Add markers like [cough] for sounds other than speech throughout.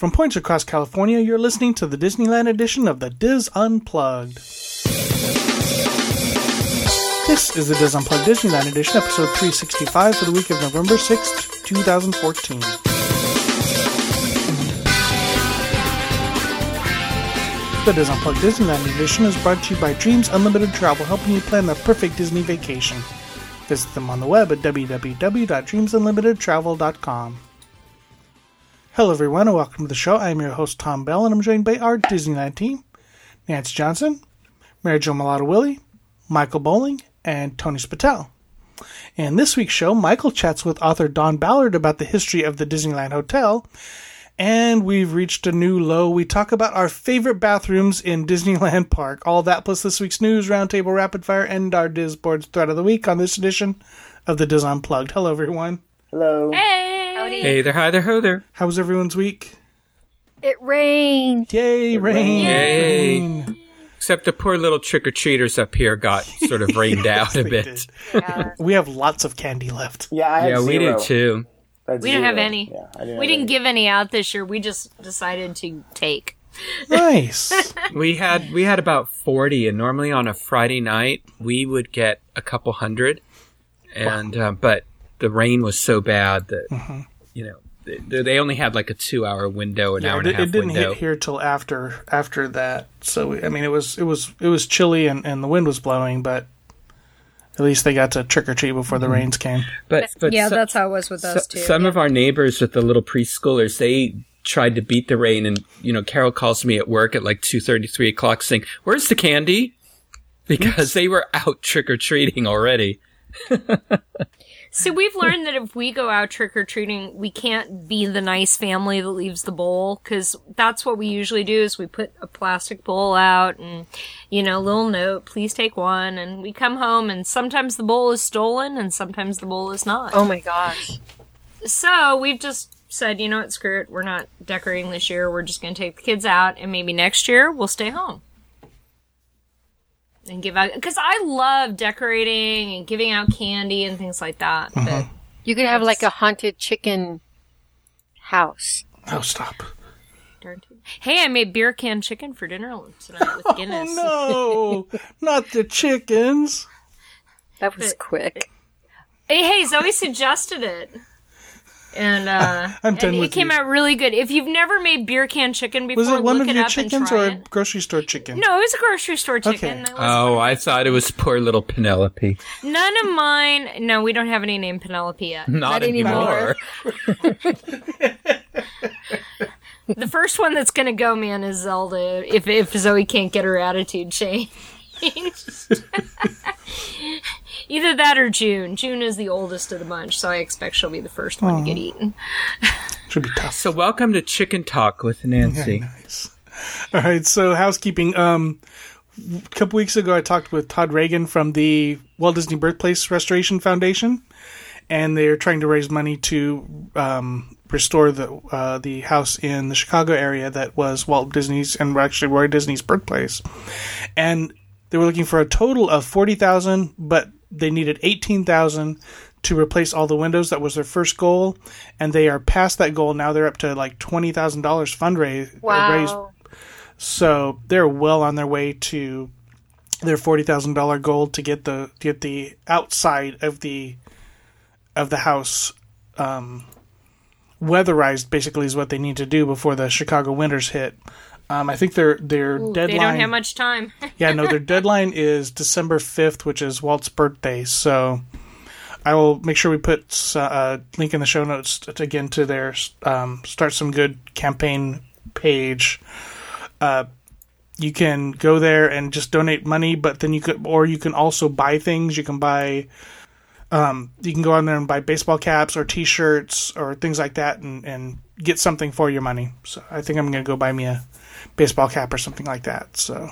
From points across California, you're listening to the Disneyland edition of the Dis Unplugged. This is the Dis Unplugged Disneyland edition, episode 365 for the week of November 6th, 2014. The Dis Unplugged Disneyland edition is brought to you by Dreams Unlimited Travel, helping you plan the perfect Disney vacation. Visit them on the web at www.dreamsunlimitedtravel.com. Hello, everyone, and welcome to the show. I am your host, Tom Bell, and I'm joined by our Disneyland team Nance Johnson, Mary Jo Mulatto Willie, Michael Bowling, and Tony Spatel. In this week's show, Michael chats with author Don Ballard about the history of the Disneyland Hotel, and we've reached a new low. We talk about our favorite bathrooms in [laughs] Disneyland Park. All that plus this week's news, roundtable, rapid fire, and our Disboards thread of the week on this edition of the Dis Unplugged. Hello, everyone. Hello. Hey! Howdy. Hey there, hi there, ho there. How was everyone's week? It rained. Yay, rain! Yay. rain. Except the poor little trick or treaters up here got sort of rained [laughs] out a bit. Yeah. We have lots of candy left. Yeah, I had Yeah, we did too. I had We didn't have any. Yeah, didn't We have didn't give any out this year. We just decided to take. Nice. [laughs] We had we had about forty, and normally on a Friday night we would get a couple hundred, and uh, but the rain was so bad that Mm-hmm. you know they, they only had like a two-hour window, an Yeah, hour it, and a half it didn't window. hit here till after after that. So I mean, it was it was it was chilly and, and the wind was blowing, but at least they got to trick or treat before the Mm-hmm. rains came. But but yeah, so- that's how it was with us So- too. Some of our neighbors with the little preschoolers, they tried to beat the rain, and you know, Carol calls me at work at like two thirty, three o'clock, saying, "Where's the candy?" [laughs] Because they were out trick or treating already. So we've learned that if we go out trick or treating, we can't be the nice family that leaves the bowl because that's what we usually do. Is we put a plastic bowl out and you know, little note, please take one, and we come home and sometimes the bowl is stolen and sometimes the bowl is not. oh my gosh. So we've just said, you know what, screw it. We're not decorating this year. We're just going to take the kids out, and maybe next year we'll stay home and give out. Because I love decorating and giving out candy and things like that. But mm-hmm. You could have like a haunted chicken house. Oh, stop! darn hey, I made beer can chicken for dinner tonight [laughs] with Guinness. Oh no, not the chickens! That was quick. Hey, hey, Zoe suggested it. And uh, [laughs] I'm done and it came you. out really good. If you've never made beer can chicken before, Was it one look of it your up and chickens try or a it. grocery store chicken? No, it was a grocery store chicken. Okay. That was Oh, I thought it was poor little Penelope. None of mine. No, we don't have any named Penelope yet. Not, Not anymore. anymore. [laughs] the first one that's gonna go, man, is Zelda. If if Zoe can't get her attitude [laughs] changed. Either that or June. June is the oldest of the bunch, so I expect she'll be the first one to get eaten. Should be tough. So welcome to Chicken Talk with Nancy. Nice. All right, so housekeeping. Um, a couple weeks ago, I talked with Todd Reagan from the Walt Disney Birthplace Restoration Foundation, and they're trying to raise money to um, restore the uh, the house in the Chicago area that was Walt Disney's and actually Roy Disney's birthplace. And they were looking for a total of forty thousand, but they needed eighteen thousand to replace all the windows. That was their first goal, and they are past that goal now. They're up to like twenty thousand dollars fundraise raised Wow. so they're well on their way to their forty thousand dollar goal to get the get the outside of the of the house um, weatherized. Basically, is what they need to do before the Chicago winters hit. Um, I think their their They deadline. They don't have much time. [laughs] yeah, no, their deadline is December fifth, which is Walt's birthday. So I will make sure we put uh, a link in the show notes to, again to their um, StartSomeGood campaign page. Uh, you can go there and just donate money, but then you could, or you can also buy things. You can buy, um, you can go on there and buy baseball caps or T-shirts or things like that, and and get something for your money. So I think I'm gonna go buy me a baseball cap or something like that. So,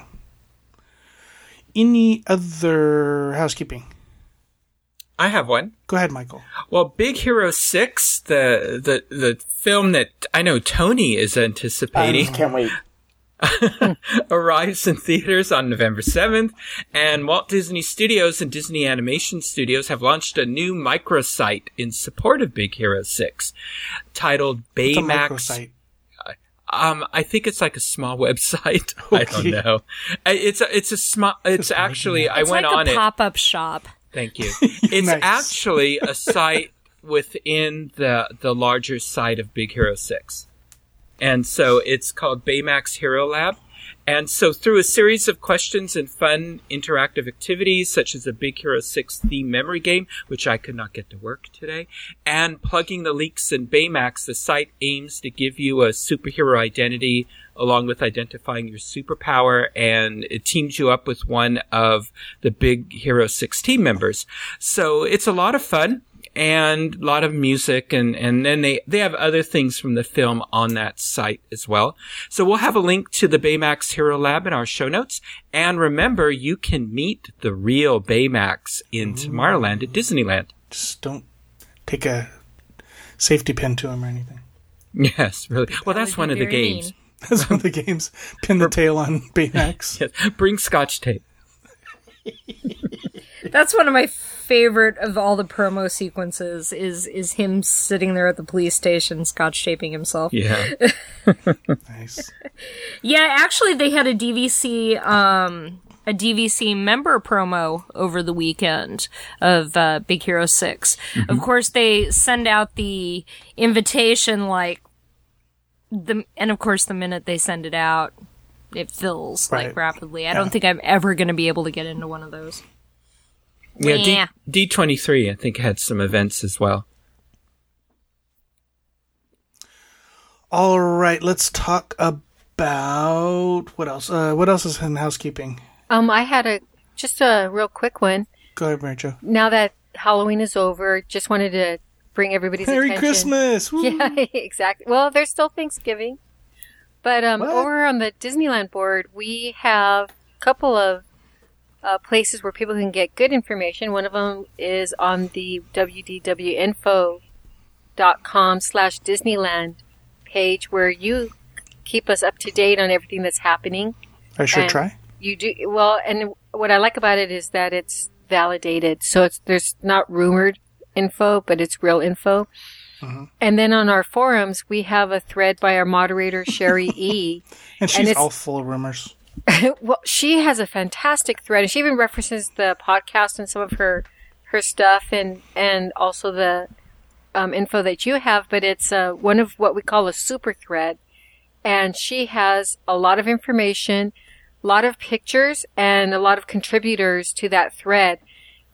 any other housekeeping? I have one. Go ahead, Michael. Well, Big Hero Six, the the the film that I know Tony is anticipating. just can't wait. [laughs] arrives in theaters on November 7th, and Walt Disney Studios and Disney Animation Studios have launched a new microsite in support of Big Hero 6 titled It's a Baymax. Microsite. Um, I think it's like a small [laughs] website. [laughs] I don't know. It's a, it's a small, it's actually, I went like on a it. pop-up shop. Thank you. [laughs] It's Nice. actually a site within the the larger site of Big Hero 6. And so it's called Baymax Hero Lab. And so through a series of questions and fun interactive activities, such as a Big Hero 6 theme memory game, which I could not get to work today, and plugging the leaks in Baymax, the site aims to give you a superhero identity along with identifying your superpower and it teams you up with one of the Big Hero 6 team members. So it's a lot of fun and a lot of music and, and then they, they have other things from the film on that site as well. So we'll have a link to the Baymax Hero Lab in our show notes. And remember, you can meet the real Baymax in Tomorrowland at Disneyland. Just don't take a safety pin to him or anything. Yes, really. Well, that's one of the games. mean. [laughs] That's one of the games. Pin the tail on Baymax. [laughs] Yes. Bring scotch tape. That's one of my favorite of all the promo sequences is is him sitting there at the police station scotch taping himself. Yeah. [laughs] Nice. Yeah, actually they had a DVC um a DVC member promo over the weekend of uh, Big Hero 6. Of course they send out the invitation like the and of course the minute they send it out it fills like rapidly. I don't think I'm ever going to be able to get into one of those. Yeah, Yeah. D twenty three I think had some events as well. All right, let's talk about what else? Uh, what else is in housekeeping? Um, I had a just a real quick one. Go ahead, Mary Jo. Now that Halloween is over, just wanted to bring everybody's Merry attention. Christmas! [laughs] Woo! Yeah, exactly. Well, there's still Thanksgiving. But um, What? over on the Disneyland board, we have a couple of uh, places where people can get good information. One of them is on the wdwinfo.com slash Disneyland page where you keep us up to date on everything that's happening. I should And try. You do well, and what I like about it is that it's validated. So it's there's not rumored info, but it's real info. And then on our forums, we have a thread by our moderator Sherry E. [laughs] And she's it's- all full of rumors. [laughs] well, she has a fantastic thread, and she even references the podcast and some of her her stuff, and and also the um, info that you have. But it's uh, one of what we call a super thread, and she has a lot of information, a lot of pictures, and a lot of contributors to that thread.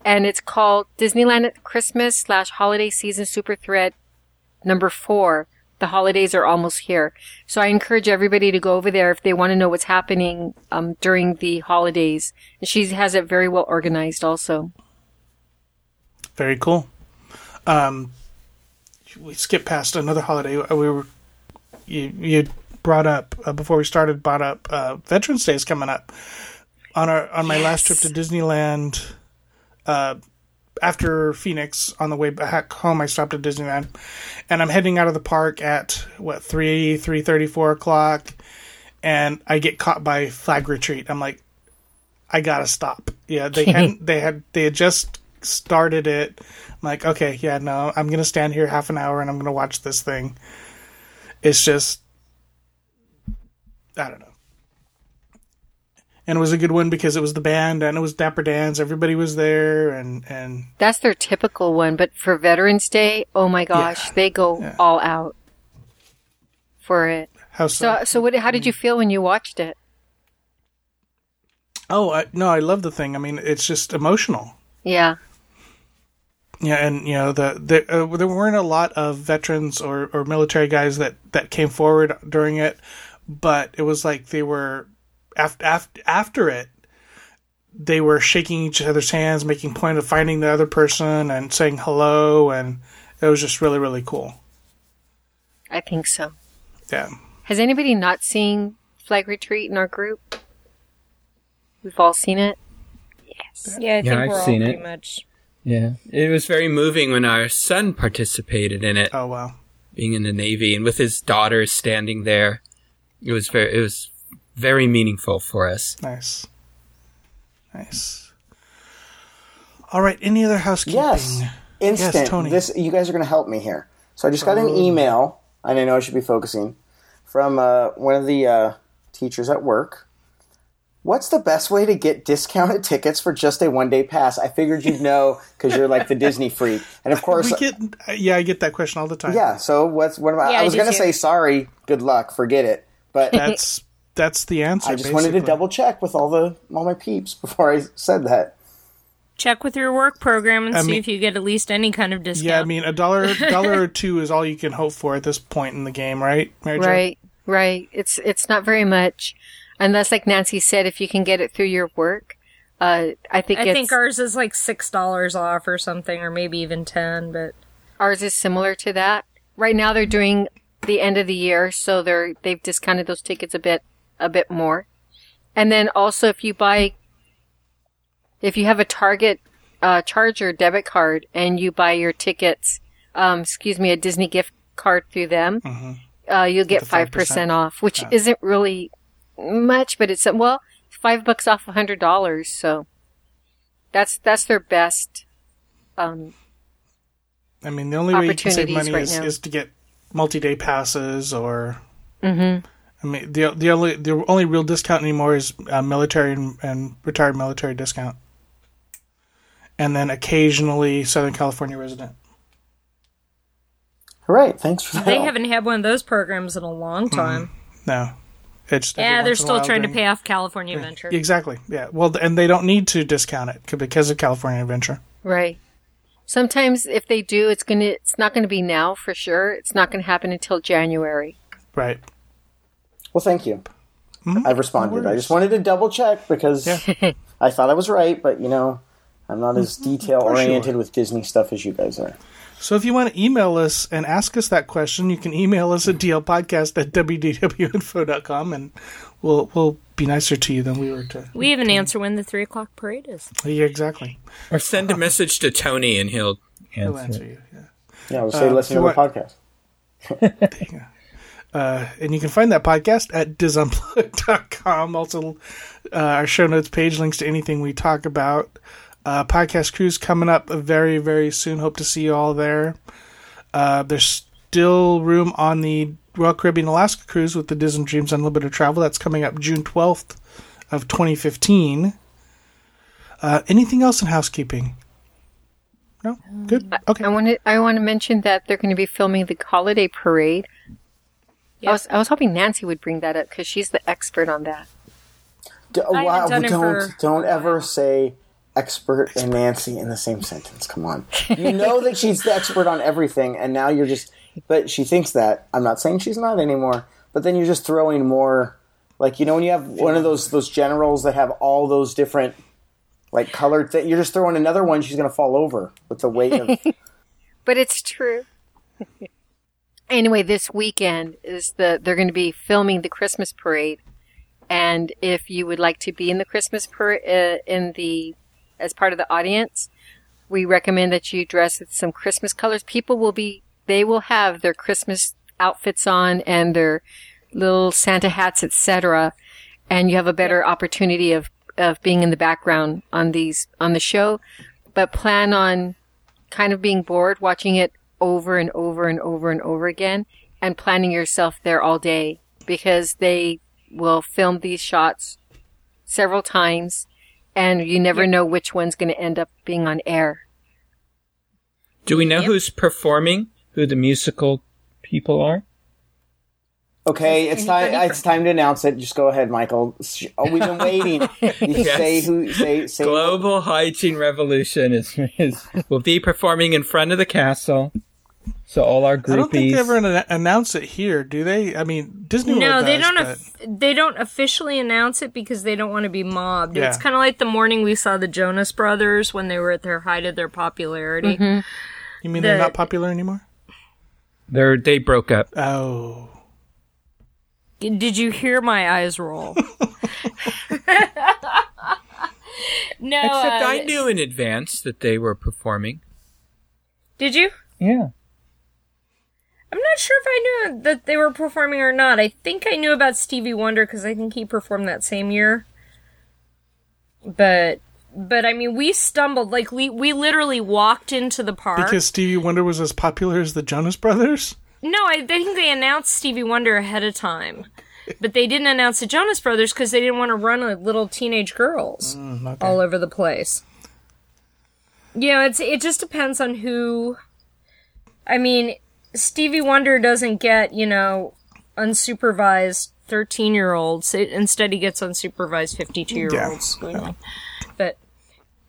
And it's called Disneyland at Christmas slash Holiday Season Super Thread number four. The holidays are almost here. So I encourage everybody to go over there if they want to know what's happening um, during the holidays. And she has it very well organized also. Very cool. Um, we skipped past another holiday. Uh, We were you you brought up uh, before we started. Brought up uh, Veterans Day is coming up on our on my last trip to Disneyland. Uh, after Phoenix, on the way back home, I stopped at Disneyland, and I'm heading out of the park at what three three thirty four o'clock, and I get caught by flag retreat. I'm like, I gotta stop. Yeah, they hadn't. [laughs] They had. They had just started it. I'm like, okay, yeah, no, I'm gonna stand here half an hour and I'm gonna watch this thing. It's just, I don't know. And it was a good one because it was the band and it was Dapper Dan's. Everybody was there, and and That's their typical one, but for Veterans Day, oh my gosh, they go all out for it. how So, so what? How did you feel when you watched it? Oh I, no, I love the thing. I mean, it's just emotional. Yeah, Yeah, and you know the, the uh, there weren't a lot of veterans or, or military guys that, that came forward during it, but it was like they were after after, after it, they were shaking each other's hands, making point of finding the other person and saying hello, and it was just really really cool. I think so. Yeah, Has anybody not seen Flag Retreat in our group? We've all seen it. Yes. Yeah, I think I've we're all seen pretty it. much. Yeah. It was very moving when our son participated in it, oh wow, being in the Navy and with his daughter standing there. It was very, it was very meaningful for us. nice, nice. All right, any other housekeeping? Yes. Instant. Tony. This you guys are going to help me here. So I just got an email, and I know I should be focusing from uh, one of the uh, teachers at work. What's the best way to get discounted [laughs] tickets for just a one day pass? I figured you'd know because you're like the Disney freak, and of [laughs] course, We get yeah, I get that question all the time. yeah. So what's what am I? Yeah, I I was gonna say sorry, good luck, forget it, but that's [laughs] that's the answer. I just wanted to double check with all the all my peeps before I said that. Check with your work program and I see mean- if you get at least any kind of discount. Yeah, I mean a dollar [laughs] dollar or two is all you can hope for at this point in the game, right? Mary Jo? Right, right. It's it's not very much, unless, like Nancy said, if you can get it through your work. Uh, I think I it's, think ours is like six dollars off or something, or maybe even ten. But ours is similar to that. Right now, they're doing the end of the year, so they're they've discounted those tickets a bit a bit more. And then also, if you buy, if you have a Target uh, Charger debit card and you buy your tickets, um, excuse me, a Disney gift card through them, uh, you'll get five 5%. off, which isn't really much, but it's well, five bucks off a hundred dollars. So that's that's their best. Um, I mean, the only way you can save money right is, is to get multi-day passes or. Mm-hmm. I mean, the the only the only real discount anymore is uh, military and, and retired military discount, and then occasionally Southern California resident. All right, thanks for that. they haven't had one of those programs in a long time. No, it's Yeah, they're once in a still while trying to pay off California Adventure. Exactly. Yeah. Well, and they don't need to discount it because of California Adventure. Right. Sometimes if they do, it's gonna it's not gonna be now for sure. It's not gonna happen until January. Right. Well, thank you. I've responded. I just wanted to double check because Yeah. [laughs] I thought I was right, but you know, I'm not as detail oriented are. with Disney stuff as you guys are. So if you want to email us and ask us that question, you can email us at dlpodcast at wdwinfo.com and we'll we'll be nicer to you than we were to. We even answer when the three o'clock parade is. Yeah, exactly. Or send a message to Tony and he'll He'll answer. answer you. Yeah. Yeah, we'll say Uh, listen if to you the want- podcast. [laughs] Uh, and you can find that podcast at disunplug.com. Also, uh, our show notes page links to anything we talk about. Uh, podcast cruise coming up very, very soon. Hope to see you all there. Uh, there's still room on the Royal Caribbean Alaska cruise with the Disney Dreams Unlimited Travel. That's coming up June 12th of 2015. Uh, anything else in housekeeping? No? Good? Okay. I want to I want to mention that they're going to be filming the holiday parade. I was I was hoping Nancy would bring that up because she's the expert on that. D- haven't wow, don't for- don't ever say expert and Nancy in the same sentence. Come on, you know that she's the expert on everything, and now you're just. But she thinks that. I'm not saying she's not anymore, but then you're just throwing more. Like you know when you have one of those those generals that have all those different like colored. Th- you're just throwing another one. She's gonna fall over with the weight of. [laughs] But it's true. [laughs] anyway, this weekend is the they're going to be filming the Christmas parade, and if you would like to be in the Christmas parade uh, in the as part of the audience, we recommend that you dress with some Christmas colors. People will be they will have their Christmas outfits on and their little Santa hats, etc. And you have a better opportunity of of being in the background on these on the show. But plan on kind of being bored watching it over and over and over and over again and planning yourself there all day because they will film these shots several times and you never know which one's going to end up being on air. Do we know who's performing? Who the musical people are? Okay, it's time. It's time to announce it. Just go ahead, Michael. Oh, we've been waiting. [laughs] You Say who? Say say. Global Hygiene Revolution is, is will be performing in front of the castle. So all our groupies. I don't think they ever an- announce it here, do they? I mean, Disney No, World they does, don't. but- Of, they don't officially announce it because they don't want to be mobbed. It's kind of like the morning we saw the Jonas Brothers when they were at their height of their popularity. you mean they're not popular anymore? They're they broke up. Oh, Did you hear my eyes roll? [laughs] [laughs] no. Except uh, I knew in advance that they were performing. Did you? Yeah. I'm not sure if I knew that they were performing or not. I think I knew about Stevie Wonder because I think he performed that same year. But, but I mean, we stumbled like we we literally walked into the park. because Stevie Wonder was as popular as the Jonas Brothers. No, I think they announced Stevie Wonder ahead of time, but they didn't announce the Jonas Brothers because they didn't want to run with little teenage girls mm, okay. all over the place. You know, it's it just depends on who. I mean, Stevie Wonder doesn't get you know unsupervised thirteen year olds. Instead, he gets unsupervised fifty two year olds. But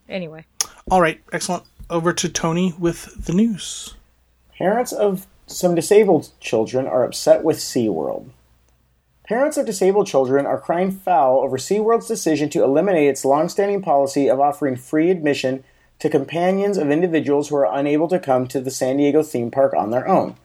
anyway, All right, excellent. Over to Tony with the news. Parents of some disabled children are upset with SeaWorld. Parents of disabled children are crying foul over SeaWorld's decision to eliminate its long-standing policy of offering free admission to companions of individuals who are unable to come to the San Diego theme park on their own.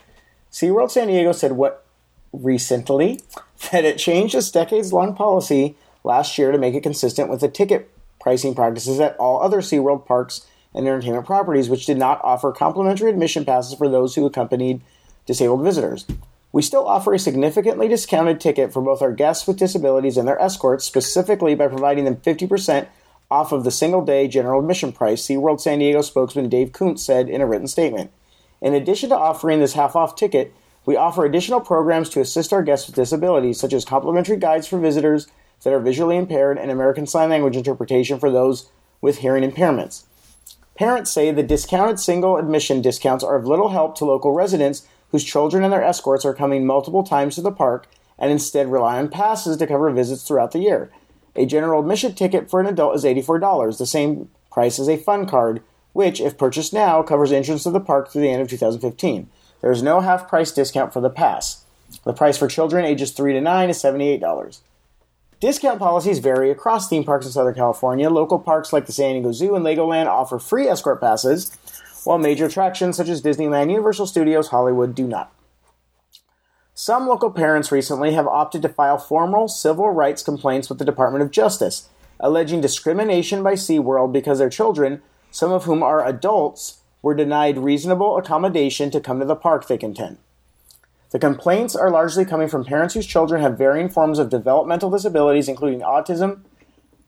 SeaWorld San Diego said what recently [laughs] that it changed its decades-long policy last year to make it consistent with the ticket pricing practices at all other SeaWorld parks and entertainment properties, which did not offer complimentary admission passes for those who accompanied disabled visitors. We still offer a significantly discounted ticket for both our guests with disabilities and their escorts, specifically by providing them 50% off of the single day general admission price, SeaWorld San Diego spokesman Dave Koontz said in a written statement. In addition to offering this half off ticket, we offer additional programs to assist our guests with disabilities, such as complimentary guides for visitors that are visually impaired and American Sign Language interpretation for those with hearing impairments. Parents say the discounted single admission discounts are of little help to local residents whose children and their escorts are coming multiple times to the park and instead rely on passes to cover visits throughout the year. A general admission ticket for an adult is $84, the same price as a fun card, which, if purchased now, covers entrance to the park through the end of 2015. There is no half price discount for the pass. The price for children ages 3 to 9 is $78. Discount policies vary across theme parks in Southern California. Local parks like the San Diego Zoo and Legoland offer free escort passes, while major attractions such as Disneyland, Universal Studios, Hollywood do not. Some local parents recently have opted to file formal civil rights complaints with the Department of Justice, alleging discrimination by SeaWorld because their children, some of whom are adults, were denied reasonable accommodation to come to the park, they contend. The complaints are largely coming from parents whose children have varying forms of developmental disabilities, including autism,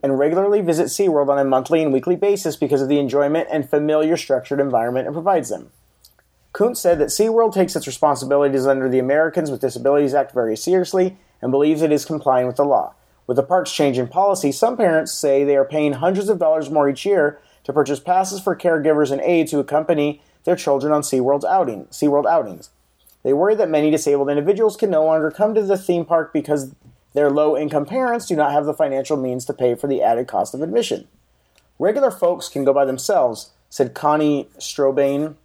and regularly visit SeaWorld on a monthly and weekly basis because of the enjoyment and familiar structured environment it provides them. Koontz said that SeaWorld takes its responsibilities under the Americans with Disabilities Act very seriously and believes it is complying with the law. With the park's change in policy, some parents say they are paying hundreds of dollars more each year to purchase passes for caregivers and aides who accompany their children on SeaWorld's outing, SeaWorld outings. They worry that many disabled individuals can no longer come to the theme park because their low income parents do not have the financial means to pay for the added cost of admission. Regular folks can go by themselves, said Connie Strobane,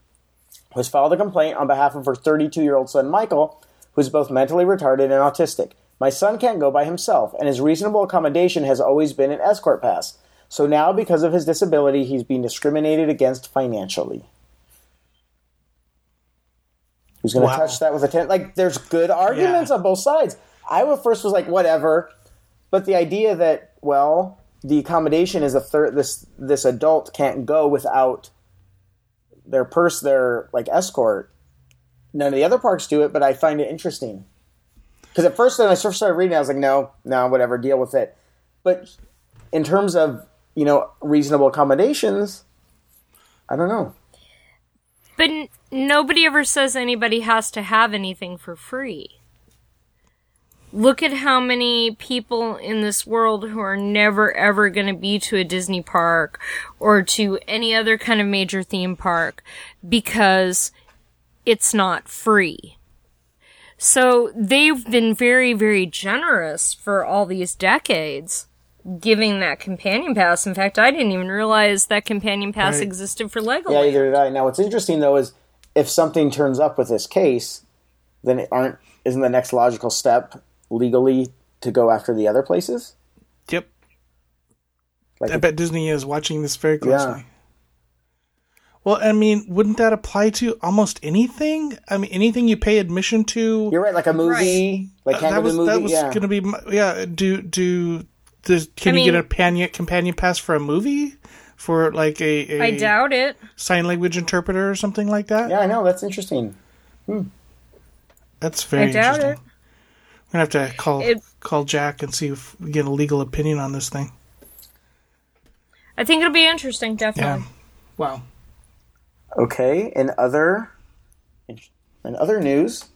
who has filed a complaint on behalf of her 32 year old son Michael, who is both mentally retarded and autistic. My son can't go by himself, and his reasonable accommodation has always been an escort pass. So now, because of his disability, he's being discriminated against financially. Who's going to Wow. touch that with a ten? Like, there's good arguments Yeah. on both sides. I at first was like, whatever, but the idea that well, the accommodation is a third. This this adult can't go without their purse, their like escort. None of the other parks do it, but I find it interesting because at first when I first started reading, I was like, no, no, whatever, deal with it. But in terms of you know reasonable accommodations, I don't know. But n- nobody ever says anybody has to have anything for free. Look at how many people in this world who are never ever going to be to a Disney park or to any other kind of major theme park because it's not free. So they've been very, very generous for all these decades giving that companion pass. In fact, I didn't even realize that companion pass Right. existed for Legoland. Yeah, either did I. Now, what's interesting though is if something turns up with this case, then it aren't isn't the next logical step legally to go after the other places? Yep. Like, I bet Disney is watching this very closely. Yeah. closely. Well, I mean, wouldn't that apply to almost anything? I mean, anything you pay admission to. you're right. Like a movie, like Uh, that was the movie. that was yeah. going to be yeah. Do do does, can I you get a companion companion pass for a movie for like a, a I doubt it. sign language interpreter or something like that? yeah, I know. That's interesting. Hmm. That's very I doubt interesting. it. We're gonna have to call It- call Jack and see if we get a legal opinion on this thing. I think it'll be interesting, definitely. Yeah. definitely. Wow. Okay. In other in other news,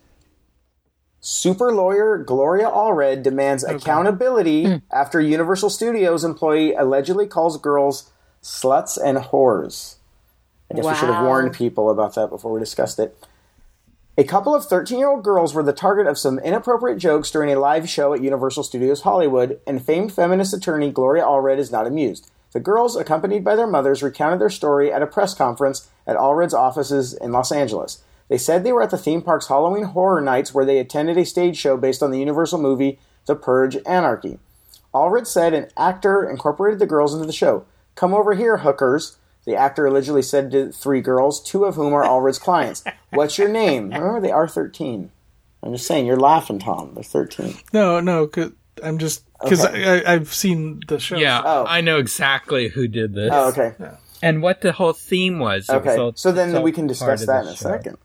Super lawyer Gloria Allred demands accountability hmm. after Universal Studios employee allegedly calls girls sluts and whores. I guess we should have warned people about that before we discussed it. A couple of 13 year old girls were the target of some inappropriate jokes during a live show at Universal Studios Hollywood, and famed feminist attorney Gloria Allred is not amused. The girls, accompanied by their mothers, recounted their story at a press conference at Allred's offices in Los Angeles. They said they were at the theme park's Halloween Horror Nights where they attended a stage show based on the Universal movie The Purge Anarchy. Allred said an actor incorporated the girls into the show. Come over here, hookers. The actor allegedly said to three girls, two of whom are Allred's clients. [laughs] What's your name? Remember, they are 13. I'm just saying, you're laughing, Tom. They're 13. No, no, i I'm just because Okay. I, I've seen the show. Yeah, Oh. I know exactly who did this. Oh, okay. And what the whole theme was. It was Okay. so then we can discuss that in a show. second.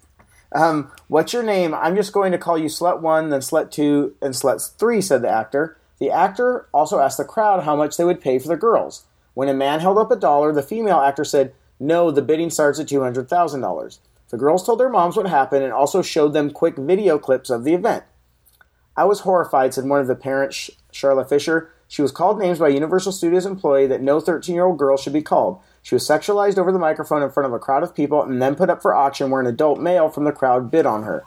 Um, what's your name? I'm just going to call you Slut 1, then Slut 2, and Slut 3, said the actor. The actor also asked the crowd how much they would pay for the girls. When a man held up a dollar, the female actor said, No, the bidding starts at $200,000. The girls told their moms what happened and also showed them quick video clips of the event. I was horrified, said one of the parents, Charlotte Fisher. She was called names by a Universal Studios employee that no 13 year old girl should be called. She was sexualized over the microphone in front of a crowd of people and then put up for auction where an adult male from the crowd bid on her.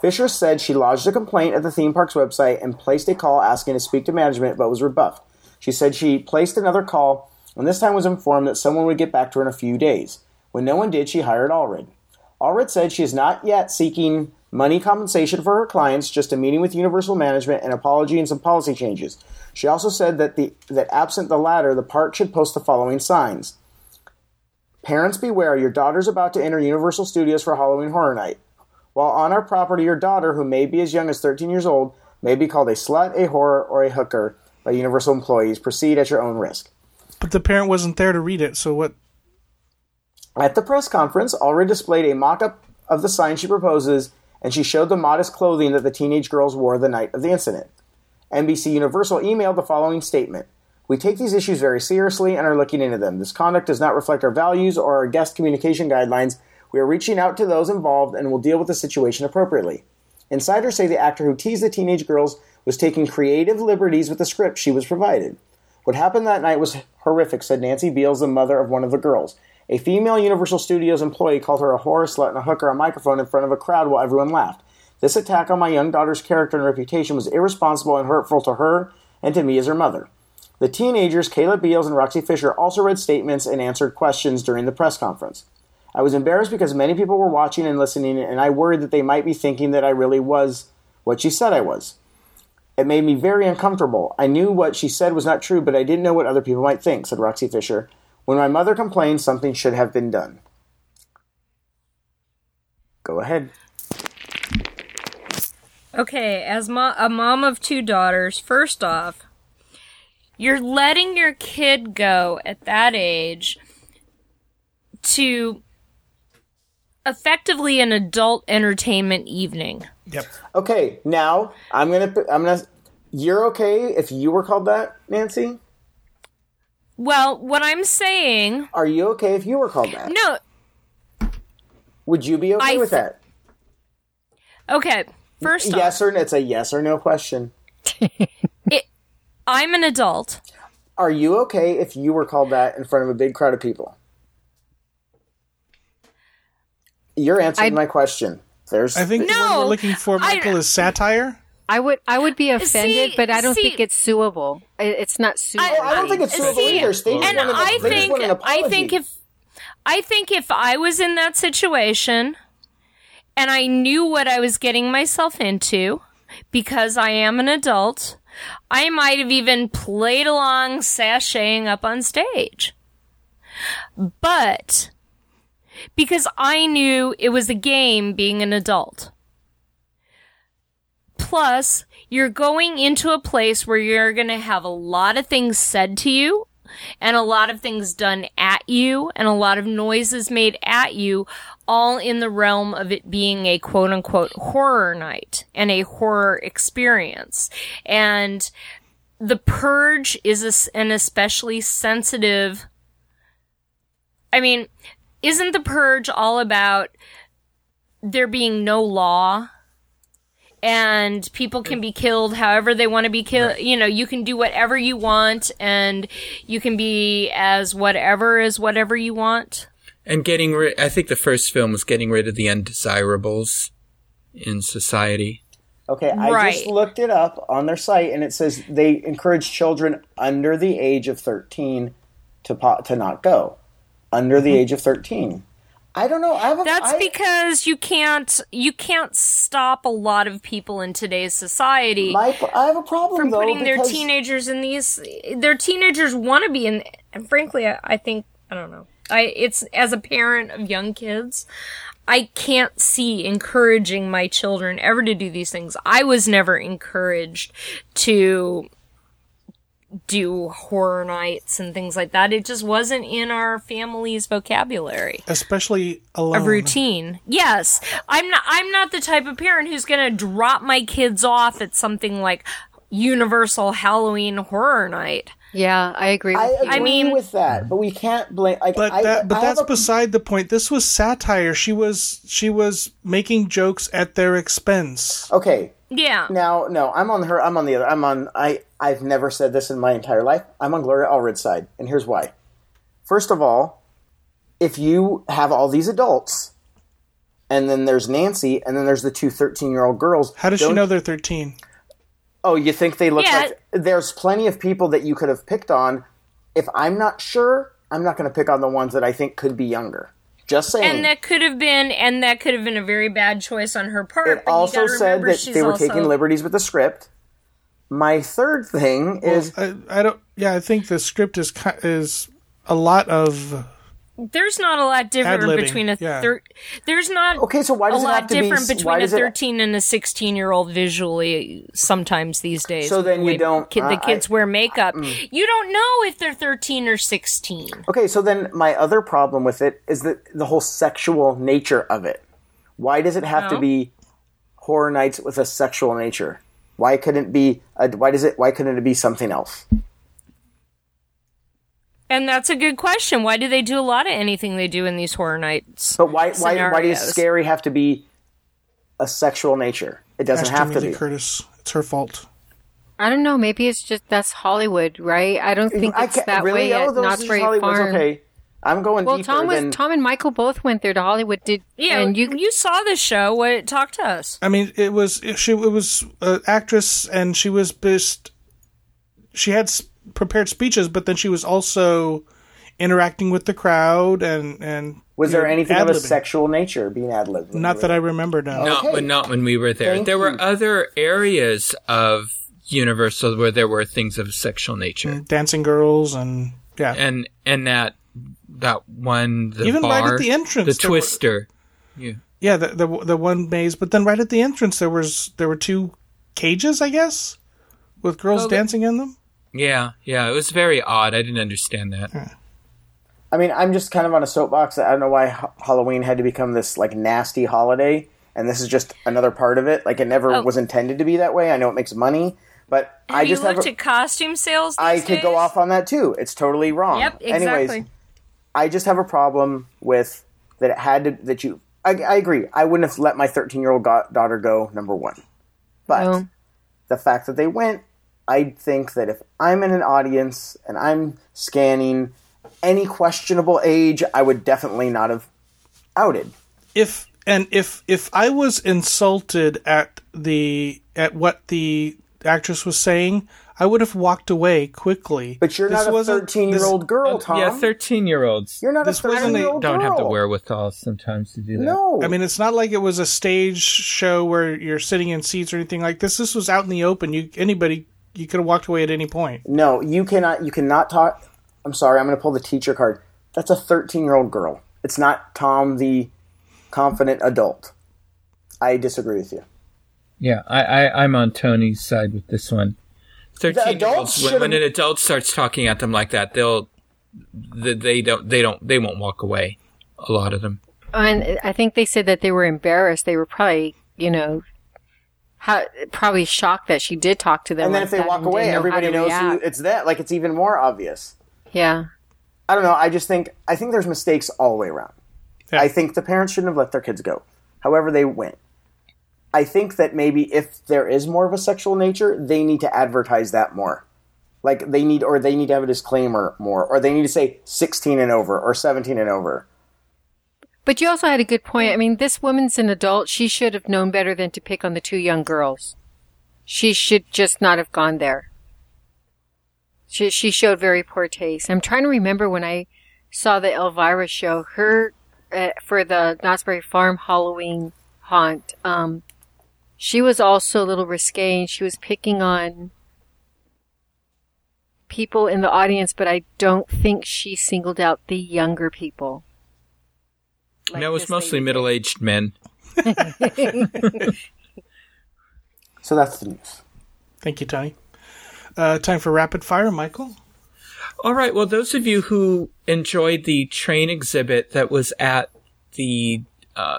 Fisher said she lodged a complaint at the theme park's website and placed a call asking to speak to management but was rebuffed. She said she placed another call and this time was informed that someone would get back to her in a few days. When no one did, she hired Allred. Allred said she is not yet seeking money compensation for her clients, just a meeting with Universal Management, an apology, and some policy changes. She also said that the that absent the latter, the park should post the following signs: Parents beware, your daughter's about to enter Universal Studios for Halloween Horror Night. While on our property, your daughter, who may be as young as 13 years old, may be called a slut, a whore, or a hooker by Universal employees. Proceed at your own risk. But the parent wasn't there to read it. So what? At the press conference, Allred displayed a mock up of the sign she proposes, and she showed the modest clothing that the teenage girls wore the night of the incident. NBC Universal emailed the following statement We take these issues very seriously and are looking into them. This conduct does not reflect our values or our guest communication guidelines. We are reaching out to those involved and will deal with the situation appropriately. Insiders say the actor who teased the teenage girls was taking creative liberties with the script she was provided. What happened that night was horrific, said Nancy Beals, the mother of one of the girls. A female Universal Studios employee called her a whore, slut, and a hooker on a microphone in front of a crowd while everyone laughed. This attack on my young daughter's character and reputation was irresponsible and hurtful to her and to me as her mother. The teenagers, Kayla Beals and Roxy Fisher, also read statements and answered questions during the press conference. I was embarrassed because many people were watching and listening, and I worried that they might be thinking that I really was what she said I was. It made me very uncomfortable. I knew what she said was not true, but I didn't know what other people might think, said Roxy Fisher. When my mother complained, something should have been done. Go ahead. Okay, as mo- a mom of two daughters, first off, you're letting your kid go at that age to effectively an adult entertainment evening. Yep. Okay, now I'm gonna. I'm gonna. You're okay if you were called that, Nancy? Well, what I'm saying, Are you okay if you were called that? no, Would you be okay I with th- that? okay, first off, Yes or no? It's a yes or no question. [laughs] it, I'm an adult. Are you okay if you were called that in front of a big crowd of people? You're answering I'd- my question. There's. I think the No, one we're looking for, I- Michael, is satire. I would I would be offended, See- but I don't see- think it's suable. It's not suable. I don't think it's suitable See, either. They just and want an- I think an I think if I think if I was in that situation and I knew what I was getting myself into because I am an adult, I might have even played along sashaying up on stage. But because I knew it was a game being an adult. Plus, you're going into a place where you're going to have a lot of things said to you and a lot of things done at you and a lot of noises made at you, all in the realm of it being a quote unquote horror night and a horror experience. And the purge is an especially sensitive. I mean, isn't the purge all about there being no law and people can be killed however they want to be killed. You know, you can do whatever you want, and you can be as whatever as whatever you want. And getting rid, I think the first film was getting rid of the undesirables in society. Okay, I just looked it up on their site, and it says they encourage children under the age of thirteen to po- to not go. Under Mm-hmm. the age of thirteen, I don't know. I have a, That's I- because you can't you can't stop a lot of people in today's society. my, I have a problem from though putting their teenagers in these their teenagers want to be in and frankly I, I think i don't know i it's as a parent of young kids i can't see encouraging my children ever to do these things i was never encouraged to do horror nights and things like that it just wasn't in our family's vocabulary especially alone. a routine. Yes, I'm not. I'm not the type of parent who's going to drop my kids off at something like Universal Halloween Horror Night. Yeah, I agree with I you. agree mean- with that, but we can't blame. Like, But I, that, but I that's a, beside the point. This was satire. She was she was making jokes at their expense. okay. Yeah, Now, no, I'm on her. I'm on the other. I'm on. I. I've never said this in my entire life. I'm on Gloria Allred's side, and here's why. First of all, if you have all these adults, and then there's Nancy, and then there's the two 13 year old girls. How does she know they're thirteen? Oh, you think they look Yeah. like? There's plenty of people that you could have picked on. If I'm not sure, I'm not going to pick on the ones that I think could be younger. Just saying. and that could have been, and that could have been a very bad choice on her part. it but also gotta said remember that they were also- taking liberties with the script. My third thing is I, I don't. Yeah, I think the script is is a lot of. There's not a lot different Ad-libbing, between a yeah. thir- There's not Okay, so why does a it have lot to be- different why between a does it- 13 and a 16 year old visually sometimes these days. So then the you don't- Kid, uh, the kids I- wear makeup. You don't know if they're 13 or 16. Okay, so then my other problem with it is that the whole sexual nature of it. Why does it have to Oh. be horror nights with a sexual nature? Why couldn't it be? A, why does it? Why couldn't it be something else? And that's a good question. Why do they do a lot of anything they do in these horror nights? But why? Why? Why does scary have to be a sexual nature? It doesn't Ask have to Lee be. Curtis. It's her fault. I don't know. Maybe it's just that's Hollywood, right? I don't think I it's can't, that really? way oh, at those Knott's Berry Hollywood's Farm. okay. I'm going Well, Tom was than Tom and Michael both went there to Hollywood. Did Yeah, and you, you saw the show. What talk to us? I mean, it was she it was an actress, and she was just she had prepared speeches, but then she was also interacting with the crowd and and Was you there know, anything of a sexual nature being ad libbed? Not that I remember now. Not Okay. when not when we were there. Thank there were other areas of Universal where there were things of sexual nature, mm, Dancing girls and yeah, and and that that one the Even bar, right at the entrance, the there were- Twister. yeah, the, the the one maze. But then right at the entrance, there was there were two cages, I guess, with girls oh, dancing in them. Yeah, yeah, it was very odd. I didn't understand that. I mean, I'm just kind of on a soapbox. I don't know why Halloween had to become this like nasty holiday, and this is just another part of it. Like it never Oh. was intended to be that way. I know it makes money, but I Have you just have. looked a- at costume sales? I these could go off on that too. It's totally wrong. Yep, exactly. Anyways, I just have a problem with that. It had to that you. I, I agree. I wouldn't have let my 13 year old go- daughter go. Number one, but No. the fact that they went, I think that if I'm in an audience and I'm scanning any questionable age, I would definitely not have outed. if and if if I was insulted at the at what the actress was saying, I would have walked away quickly. But you're This not a 13 year old girl, Tom. Yeah, thirteen-year-olds you're not this a 13 year old girl. don't have the girl. wherewithal sometimes to do that. No, I mean, it's not like it was a stage show where you're sitting in seats or anything like this. This was out in the open. You anybody you could have walked away at any point. no, you cannot. You cannot talk. I'm sorry. I'm going to pull the teacher card. That's a 13 year old girl. It's not Tom, the confident adult. I disagree with you. Yeah, I, I I'm on Tony's side with this one. Thirteen year olds. adults When, when an adult starts talking at them like that, they'll they, they don't they don't they won't walk away. A lot of them. and I think they said that they were embarrassed. They were probably you know. How, probably shocked that she did talk to them. And then like if they walk away, know everybody to knows who it's that. Like it's even more obvious. Yeah, I don't know. I just think I think there's mistakes all the way around. Yeah. I think the parents shouldn't have let their kids go. However, they went. I think that maybe if there is more of a sexual nature, they need to advertise that more. Like they need, or they need to have a disclaimer more, or they need to say 16 and over or 17 and over. But you also had a good point. I mean, this woman's an adult. She should have known better than to pick on the two young girls. She should just not have gone there. She, she showed very poor taste. I'm trying to remember when I saw the Elvira show, her, uh, for the Knott's Berry Farm Halloween haunt, um, she was also a little risque and she was picking on people in the audience, but I don't think she singled out the younger people. Like no, it was mostly middle aged men. [laughs] So that's the news. Thank you, Tony. Uh, time for rapid fire, Michael. All right. Well, those of you who enjoyed the train exhibit that was at the uh,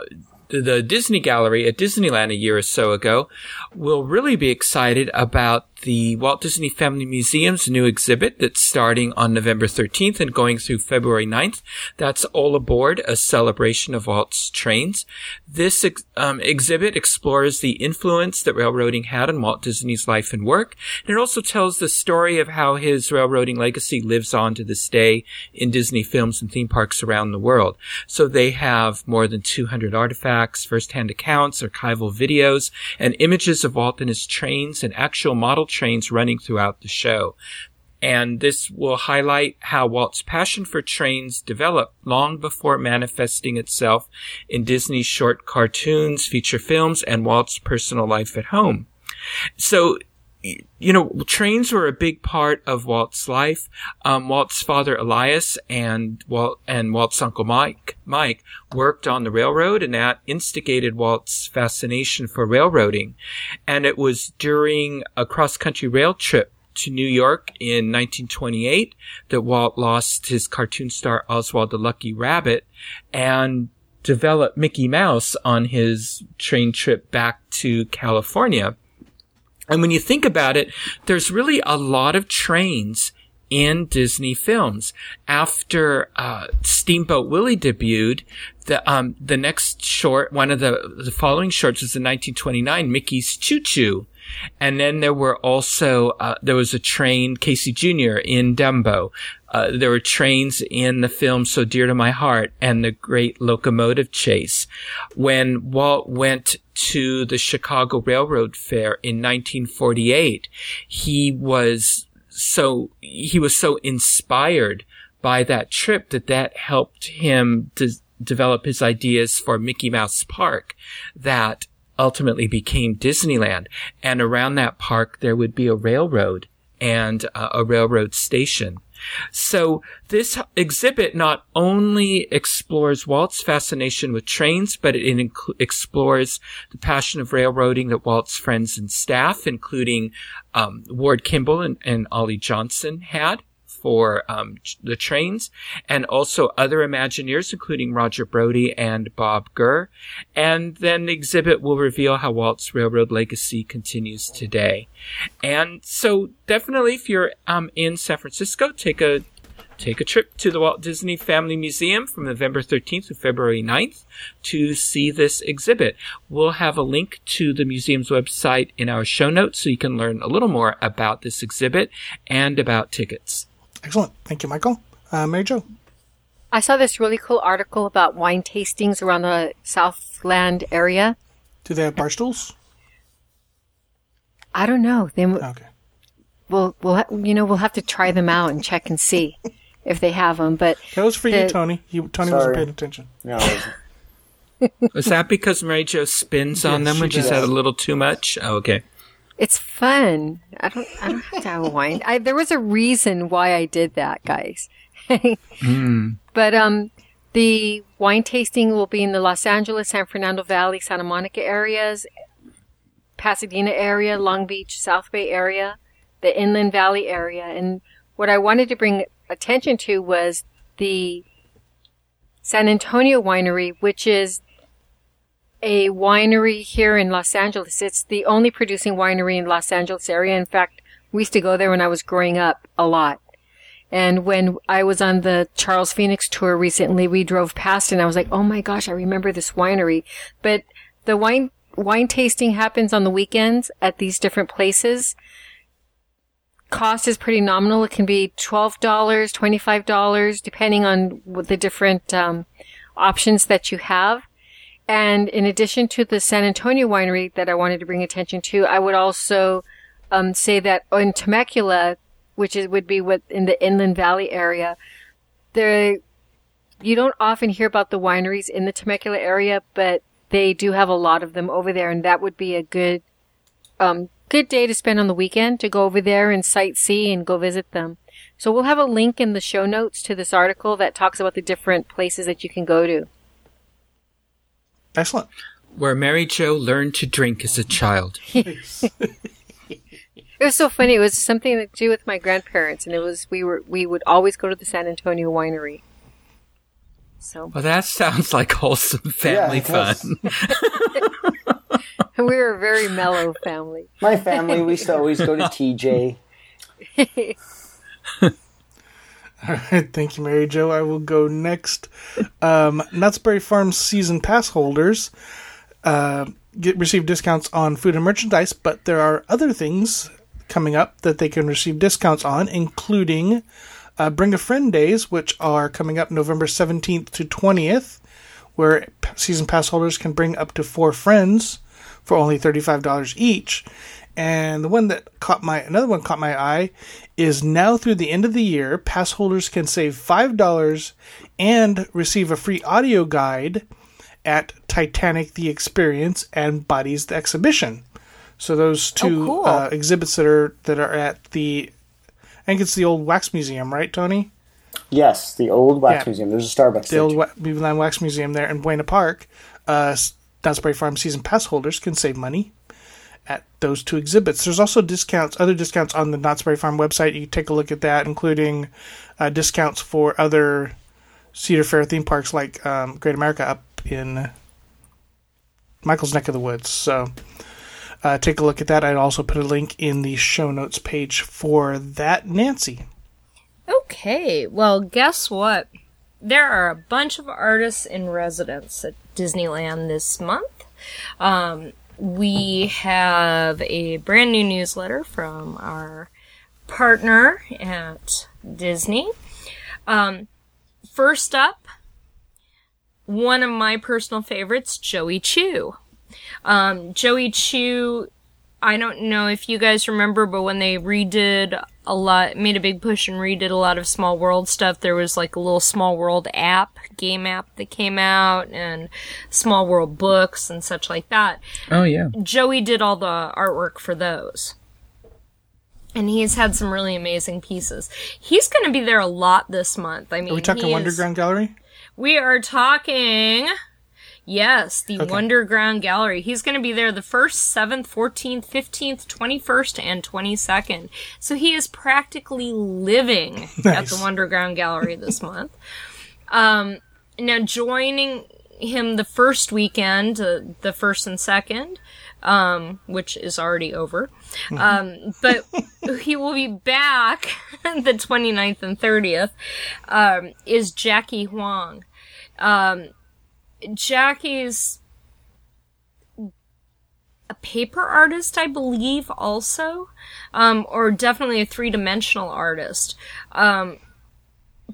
the- Disney Gallery at Disneyland a year or so ago will really be excited about the Walt Disney Family Museum's new exhibit that's starting on November 13th and going through February 9th. That's All Aboard, a celebration of Walt's trains. This ex- um, exhibit explores the influence that railroading had on Walt Disney's life and work. And it also tells the story of how his railroading legacy lives on to this day in Disney films and theme parks around the world. So they have more than 200 artifacts, first-hand accounts, archival videos, and images of Walt and his trains and actual model trains running throughout the show. And this will highlight how Walt's passion for trains developed long before manifesting itself in Disney's short cartoons, feature films, and Walt's personal life at home. So, you know, trains were a big part of Walt's life. Um, Walt's father Elias and Walt and Walt's uncle Mike Mike worked on the railroad, and that instigated Walt's fascination for railroading. And it was during a cross-country rail trip to New York in 1928 that Walt lost his cartoon star Oswald the Lucky Rabbit and developed Mickey Mouse on his train trip back to California. And when you think about it, there's really a lot of trains in Disney films. After uh, Steamboat Willie debuted, the um, the next short, one of the the following shorts was in 1929, Mickey's Choo Choo. And then there were also, uh, there was a train, Casey Jr. in Dumbo. Uh, there were trains in the film So Dear to My Heart and the Great Locomotive Chase. When Walt went to the Chicago Railroad Fair in 1948, he was so, he was so inspired by that trip that that helped him to develop his ideas for Mickey Mouse Park that ultimately became Disneyland. And around that park, there would be a railroad and uh, a railroad station. So this exhibit not only explores Walt's fascination with trains, but it inc- explores the passion of railroading that Walt's friends and staff, including um, Ward Kimball and, and Ollie Johnston, had for um, the trains, and also other Imagineers, including Roger Broggie and Bob Gurr. And then the exhibit will reveal how Walt's railroad legacy continues today. And so, definitely, if you're um, in San Francisco, take a take a trip to the Walt Disney Family Museum from November 13th to February 9th to see this exhibit. We'll have a link to the museum's website in our show notes so you can learn a little more about this exhibit and about tickets. Excellent. Thank you, Michael. Uh, Mary Jo. I saw this really cool article about wine tastings around the Southland area. Do they have bar stools? I don't know. Then Okay. we'll we'll ha- you know we'll have to try them out and check and see [laughs] if they have them. But That was for you, Tony. You, Tony wasn't paying attention. No, wasn't. [laughs] Was that because Mary Jo spins on Yes, them when she she's does. had a little too much? Oh, okay. It's fun. I don't I don't have to have a wine. I, there was a reason why I did that, guys. [laughs] But um, the wine tasting will be in the Los Angeles, San Fernando Valley, Santa Monica areas, Pasadena area, Long Beach, South Bay area, the Inland Valley area. And what I wanted to bring attention to was the San Antonio Winery, which is a winery here in Los Angeles. It's the only producing winery in Los Angeles area. In fact, we used to go there when I was growing up a lot. And when I was on the Charles Phoenix tour recently, we drove past and I was like, oh my gosh, I remember this winery. But the wine wine tasting happens on the weekends at these different places. Cost is pretty nominal. It can be $12, $25, depending on the different um, options that you have. And in addition to the San Antonio winery that I wanted to bring attention to, I would also um, say that in Temecula, which is would be what in the Inland Valley area, there you don't often hear about the wineries in the Temecula area, but they do have a lot of them over there, and that would be a good um, good day to spend on the weekend to go over there and sightsee and go visit them. So we'll have a link in the show notes to this article that talks about the different places that you can go to. Excellent. Where Mary Jo learned to drink as a child. [laughs] It was so funny. It was something to do with my grandparents, and it was we were we would always go to the San Antonio winery. So Well, that sounds like wholesome family it does. fun. [laughs] we were a very mellow family. My family, we used to always go to TJ. [laughs] Thank you, Mary Jo. I will go next. Um, Knott's Berry Farms season pass holders uh, get receive discounts on food and merchandise, but there are other things coming up that they can receive discounts on, including uh, Bring a Friend Days, which are coming up November 17th to 20th, where season pass holders can bring up to four friends for only $35 each. And the one that caught my another one caught my eye is now through the end of the year, pass holders can save five dollars and receive a free audio guide at Titanic the Experience and Bodies the Exhibition. So those two cool. uh, exhibits that are that are at the I think it's the old wax museum, right, Tony? Yes, the old wax Yeah. museum. There's a Starbucks. The there, old too. wa- Movieland Wax Museum there in Buena Park. Uh, Knott's Berry Farm season pass holders can save money at those two exhibits. There's also discounts, other discounts on the Knott's Berry Farm website. You can take a look at that, including uh, discounts for other Cedar Fair theme parks like um, Great America up in Michael's neck of the woods. So uh, take a look at that. I'd also put a link in the show notes page for that. Nancy. Okay, well, guess what? There are a bunch of artists in residence at Disneyland this month. Um, we have a brand new newsletter from our partner at Disney. Um, first up, one of my personal favorites, Joey Chou. Um, Joey Chou I don't know if you guys remember, but when they redid a lot, made a big push and redid a lot of Small World stuff, there was like a little Small World app, game app that came out, and Small World books and such like that. Oh yeah. Joey did all the artwork for those. And he's had some really amazing pieces. He's going to be there a lot this month. I mean, Are we talking he is- Wonderground Gallery? we are talking. Yes, the Wonderground Gallery. He's going to be there the 1st, 7th, 14th, 15th, 21st, and 22nd. So he is practically living at the Wonderground Gallery this [laughs] month. Um, now, joining him the first weekend, uh, the 1st and 2nd, um, which is already over. Um, but [laughs] he will be back [laughs] the 29th and 30th, um, is Jackie Huang. Um, Jackie's a paper artist, I believe, also, um, or definitely a three dimensional artist. Um,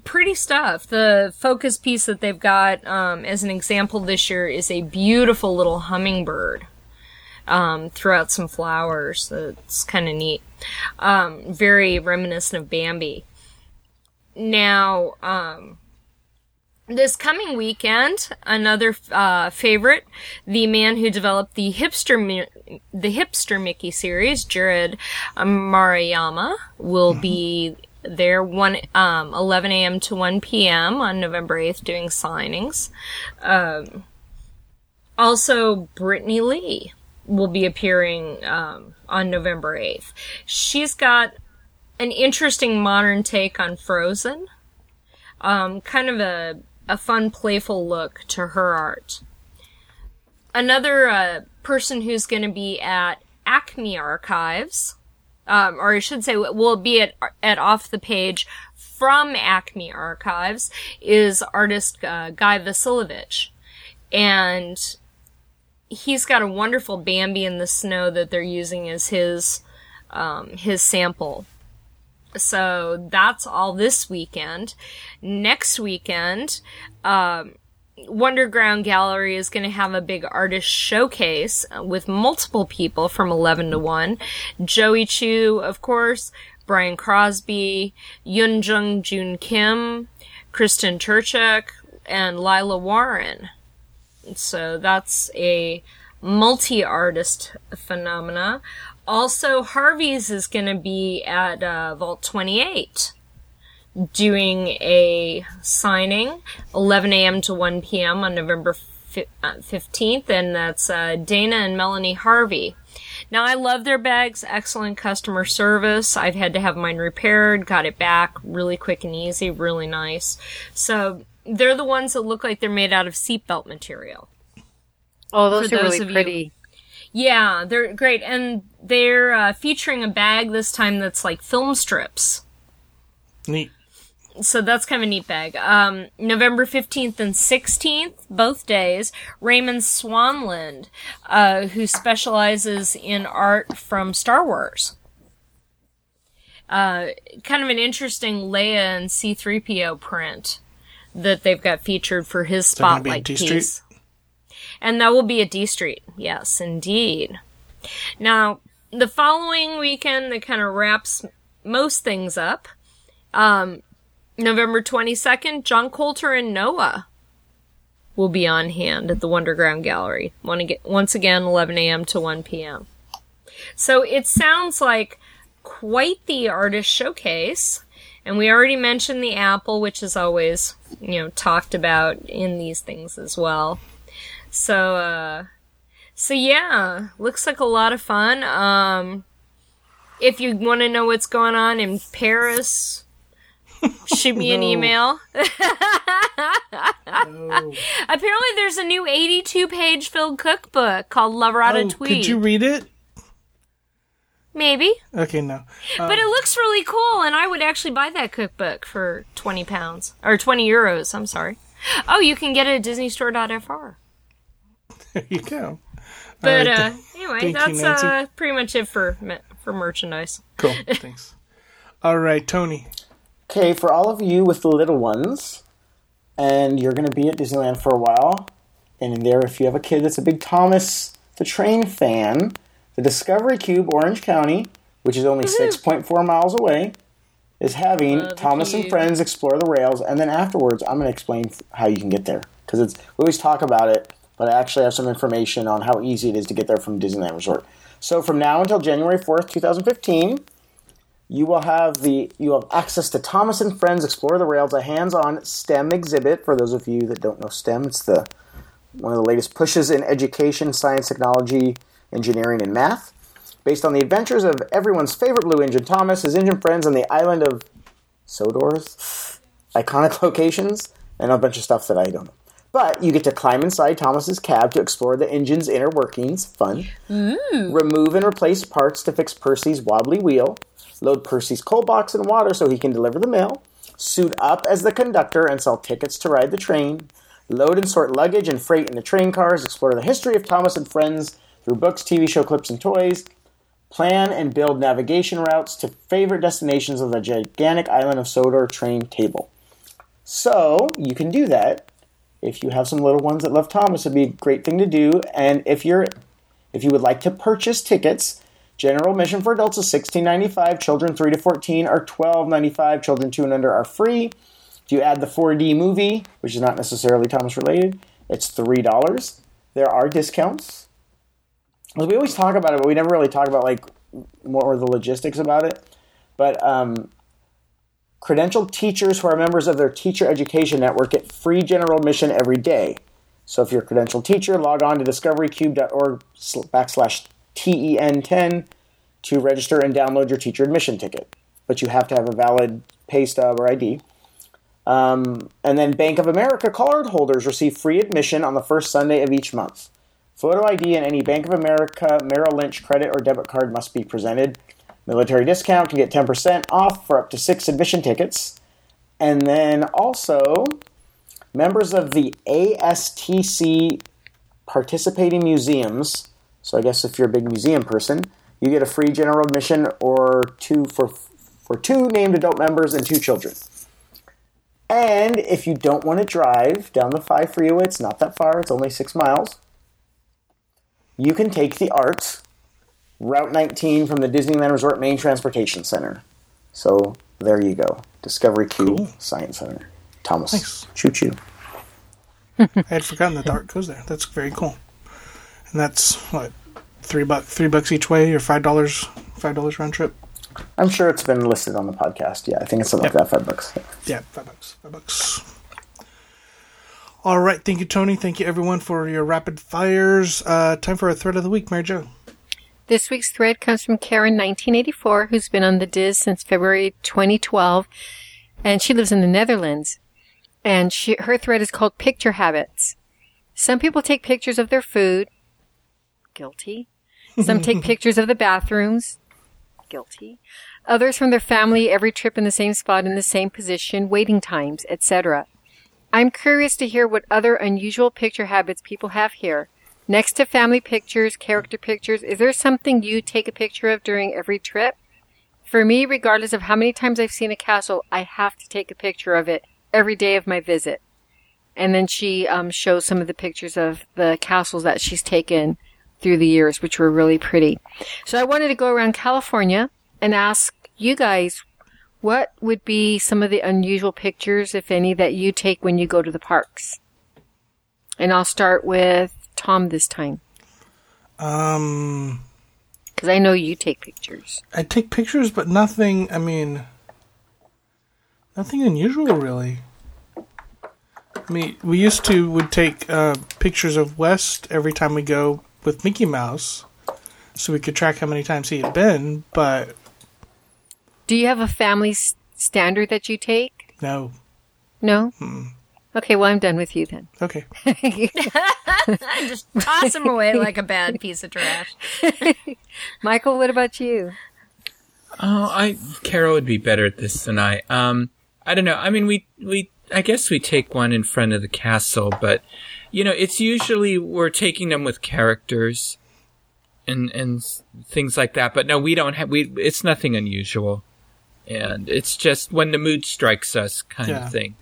pretty stuff. The focus piece that they've got um, as an example this year is a beautiful little hummingbird um, throughout some flowers. That's kind of neat. Um, very reminiscent of Bambi. Now, um, this coming weekend, another uh, favorite, the man who developed the hipster Mi- the hipster Mickey series, Jerrod Maruyama, will be there one um, 11 a.m. to 1 p.m. on November 8th doing signings. Um, also, Britney Lee will be appearing um, on November 8th. She's got an interesting modern take on Frozen um, kind of a, a fun, playful look to her art. Another uh, person who's going to be at Acme Archives, um, or I should say, will be at at off the page from Acme Archives, is artist uh, Guy Vasilovich, and he's got a wonderful Bambi in the snow that they're using as his um, his sample. So that's all this weekend. Next weekend, um, Wonderground Gallery is going to have a big artist showcase with multiple people from 11 to 1. Joey Chou, of course, Brian Crosby, Yun Jung Jun Kim, Kristen Turchuk, and Lila Warren. So that's a multi-artist phenomena. Also, Harvey's is going to be at uh, Vault 28 doing a signing 11 a.m. to 1 p.m. on November 15th, uh, and that's uh, Dana and Melanie Harvey. Now, I love their bags, excellent customer service. I've had to have mine repaired, got it back really quick and easy, really nice. So, they're the ones that look like they're made out of seatbelt material. Oh, those For are those really pretty. You. Yeah, they're great. And they're uh, featuring a bag this time that's like film strips. Neat. So that's kind of a neat bag. Um, November 15th and 16th, both days, Raymond Swanland, uh, who specializes in art from Star Wars. Uh, kind of an interesting Leia and C3PO print that they've got featured for his spotlight piece. And that will be at D Street. Yes, indeed. Now, the following weekend that kind of wraps most things up. Um, November 22nd, John Colter and Noah will be on hand at the Wonderground Gallery. Once again, 11 a.m. to 1 p.m. So it sounds like quite the artist showcase. And we already mentioned the apple, which is always, you know, talked about in these things as well. So, uh, so yeah, looks like a lot of fun. Um, if you want to know what's going on in Paris, [laughs] shoot me an email. [laughs] no. Apparently, there's a new 82 page filled cookbook called La Ratatouille. Oh, could you read it? Maybe. Okay, no. Um, but it looks really cool, and I would actually buy that cookbook for 20 pounds. Or 20 euros, I'm sorry. Oh, you can get it at disneystore.fr. [laughs] There you go. But right, uh, [laughs] anyway, that's you, uh, pretty much it for for merchandise. Cool. [laughs] Thanks. all right, Tony. Okay, for all of you with the little ones, and you're going to be at Disneyland for a while, and in there, if you have a kid that's a big Thomas the Train fan, the Discovery Cube Orange County, which is only 6.4 miles away, is having Thomas and friends explore the rails, and then afterwards, I'm going to explain how you can get there because it's we always talk about it but I actually have some information on how easy it is to get there from Disneyland Resort. So from now until January 4th, 2015, you will have the you have access to Thomas and Friends Explore the Rails, a hands-on STEM exhibit. For those of you that don't know STEM, it's the one of the latest pushes in education, science, technology, engineering, and math. Based on the adventures of everyone's favorite Blue Engine Thomas, his engine friends on the island of Sodor's, iconic [laughs] locations, and a bunch of stuff that I don't know. But you get to climb inside Thomas's cab to explore the engine's inner workings. Fun. Mm. Remove and replace parts to fix Percy's wobbly wheel. Load Percy's coal box in water so he can deliver the mail. Suit up as the conductor and sell tickets to ride the train. Load and sort luggage and freight into train cars. Explore the history of Thomas and friends through books, TV show clips, and toys. Plan and build navigation routes to favorite destinations of the gigantic island of Sodor train table. So you can do that if you have some little ones that love Thomas, it'd be a great thing to do. And if you're if you would like to purchase tickets, general admission for adults is $16.95, children 3 to 14 are $12.95, children 2 and under are free. If you add the 4D movie, which is not necessarily Thomas related, it's $3. There are discounts. We always talk about it, but we never really talk about like more the logistics about it. But um, Credentialed teachers who are members of their teacher education network get free general admission every day. So if you're a credentialed teacher, log on to discoverycube.org backslash TEN10 to register and download your teacher admission ticket. But you have to have a valid pay stub or ID. Um, and then Bank of America card holders receive free admission on the first Sunday of each month. Photo ID and any Bank of America Merrill Lynch credit or debit card must be presented. Military discount can get 10% off for up to six admission tickets. And then also, members of the ASTC participating museums. So I guess if you're a big museum person, you get a free general admission or two for for two named adult members and two children. And if you don't want to drive down the 5 freeway, it's not that far, it's only 6 miles. You can take the ART Route 19 from the Disneyland Resort Main Transportation Center. So there you go. Discovery Cube Science Center. Thomas. Nice. Choo choo. I had forgotten that the art goes there. That's very cool. And that's what three buck three bucks each way or five dollars five dollars round trip. I'm sure it's been listed on the podcast. Yeah, I think it's something like that, five bucks. Yeah, five bucks. Five bucks. All right, thank you, Tony. Thank you, everyone, for your rapid fires. Uh, time for a thread of the week, Mary Jo. This week's thread comes from Karen1984, who's been on the Dis since February 2012, and she lives in the Netherlands. And she, her thread is called Picture Habits. Some people take pictures of their food. Guilty. Some take [laughs] pictures of the bathrooms. Guilty. Others from their family, every trip in the same spot in the same position, waiting times, etc. I'm curious to hear what other unusual picture habits people have here. Next to family pictures, character pictures, is there something you take a picture of during every trip? For me, regardless of how many times I've seen a castle, I have to take a picture of it every day of my visit. And then she um, shows some of the pictures of the castles that she's taken through the years, which were really pretty. So I wanted to go around California and ask you guys what would be some of the unusual pictures, if any, that you take when you go to the parks? And I'll start with Tom this time. Um, Because I know you take pictures. I take pictures, but nothing. I mean, nothing unusual, really. I mean, we used to would take uh, pictures of West every time we go with Mickey Mouse, so we could track how many times he had been. But Do you have a family s- standard that you take? no, No? Okay, well, I'm done with you then. okay. [laughs] [laughs] Just toss him away like a bad piece of trash. [laughs] Michael, what about you? Oh, I Carol would be better at this than I. Um, I don't know. I mean, we we I guess we take one in front of the castle, but you know, it's usually we're taking them with characters and and things like that. But no, we don't have. We it's nothing unusual, and it's just when the mood strikes us, kind Yeah. of thing.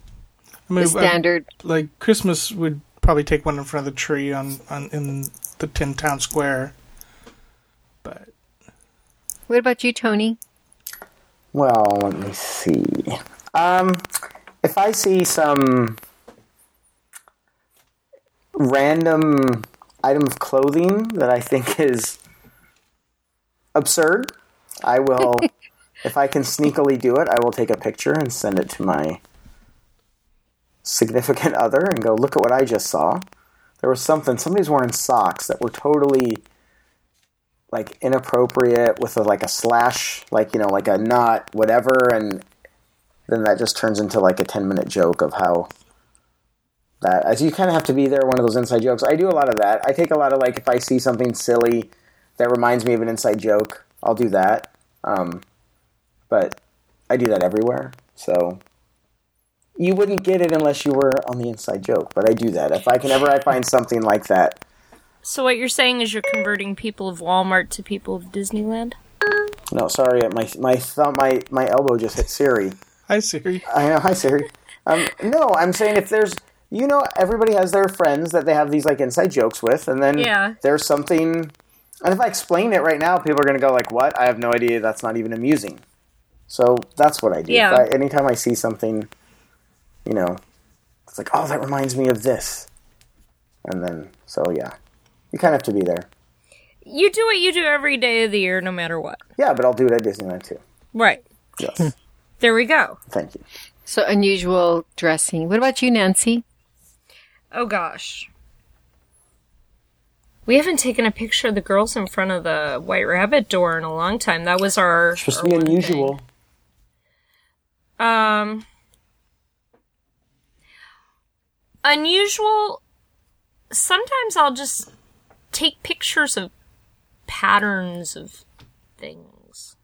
I mean, The standard. uh, like Christmas would probably take one in front of the tree on, on in the Tin Town Square. But What about you, Tony? Well, let me see. Um, if I see some random item of clothing that I think is absurd, I will. [laughs] if I can sneakily do it, I will take a picture and send it to my significant [laughs] other and go, "Look at what I just saw." There was something. Somebody's wearing socks that were totally like inappropriate with a, like a slash, like you know, like a knot, whatever, and then that just turns into like a ten minute joke of how that. As you kind of have to be there, one of those inside jokes. I do a lot of that. I take a lot of like if I see something silly that reminds me of an inside joke, I'll do that. Um, but I do that everywhere, so you wouldn't get it unless you were on the inside joke. But I do that if I can ever I find something like that. So what you're saying is you're converting people of Walmart to people of Disneyland? No, sorry, my my thumb, my my elbow just hit Siri. hi Siri. I know, hi Siri. Um, no, I'm saying if there's, you know, everybody has their friends that they have these like inside jokes with, and then Yeah. there's something. And if I explain it right now, people are going to go like, "What? I have no idea. That's not even amusing." So that's what I do. Yeah. If I, anytime I see something, you know, it's like, "Oh, that reminds me of this," and then so yeah, you kind of have to be there. You do what you do every day of the year, no matter what. Yeah, but I'll do it at Disneyland too. Right. Yes, There we go. thank you. So unusual dressing. What about you, Nancy? Oh gosh. We haven't taken a picture of the girls in front of the White Rabbit door in a long time. That was our Supposed our to be unusual. thing. Um unusual sometimes I'll just take pictures of patterns of things.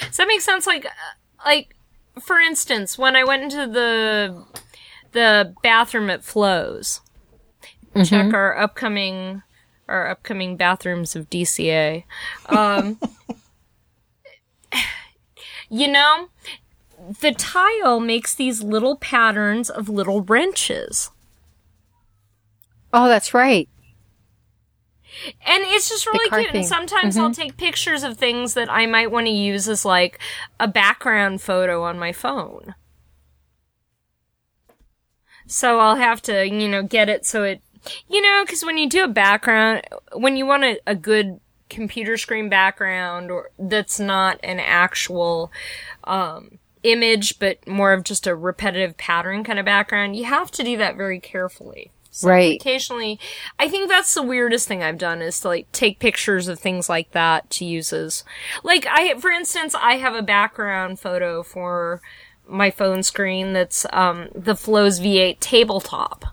Does that make sense? Like, uh, like, for instance, when I went into the the bathroom at Flo's, check our upcoming our upcoming bathrooms of DCA. Um, [laughs] you know, the tile makes these little patterns of little wrenches. Oh, that's right. And it's just really cute. And sometimes I'll take pictures of things that I might want to use as like a background photo on my phone. So I'll have to, you know, get it so it, you know, because when you do a background, when you want a, a good computer screen background or that's not an actual, um, image, but more of just a repetitive pattern kind of background, you have to do that very carefully. So Right. Occasionally, I think that's the weirdest thing I've done is to like take pictures of things like that to use as, like I, for instance, I have a background photo for my phone screen that's um the Flo's V8 tabletop.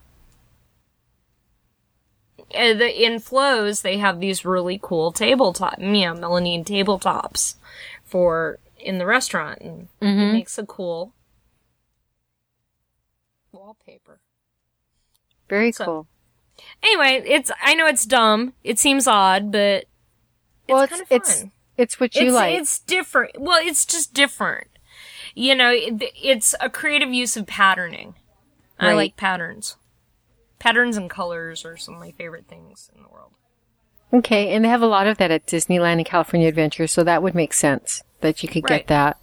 Uh, the, in Flo's, they have these really cool tabletop, yeah, melamine tabletops for in the restaurant, and mm-hmm. it makes a cool wallpaper. Very So- cool. Anyway, it's I know it's dumb. It seems odd, but it's well, kind it's of it's fun. it's what you it's, like. It's different. Well, it's just different. You know, it, it's a creative use of patterning. I like patterns. Patterns and colors are some of my favorite things in the world. Okay, and they have a lot of that at Disneyland and California Adventure, so that would make sense that you could Right. get that.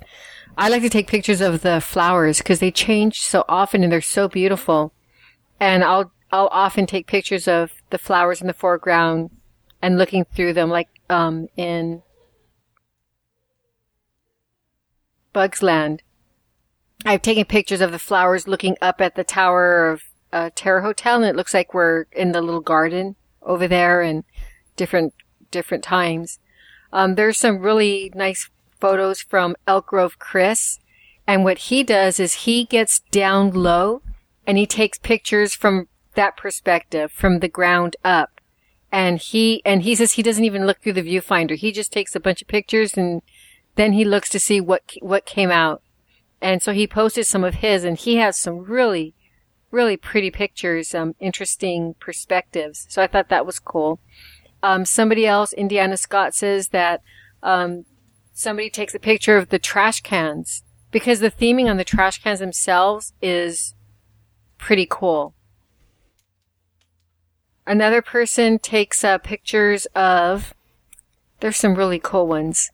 I like to take pictures of the flowers because they change so often and they're so beautiful. And I'll I'll often take pictures of the flowers in the foreground and looking through them, like um, in Bugs Land. I've taken pictures of the flowers looking up at the tower of uh, Terra Hotel, and it looks like we're in the little garden over there, and different different times. Um, there's some really nice photos from Elk Grove Chris, and what he does is he gets down low and he takes pictures from that perspective, from the ground up. And he and he says he doesn't even look through the viewfinder. He just takes a bunch of pictures and then he looks to see what what came out. And so he posted some of his, and he has some really, really pretty pictures, um, interesting perspectives. So I thought that was cool. Um, somebody else, Indiana Scott, says that um, somebody takes a picture of the trash cans because the theming on the trash cans themselves is pretty cool. Another person takes uh, pictures of. There's some really cool ones.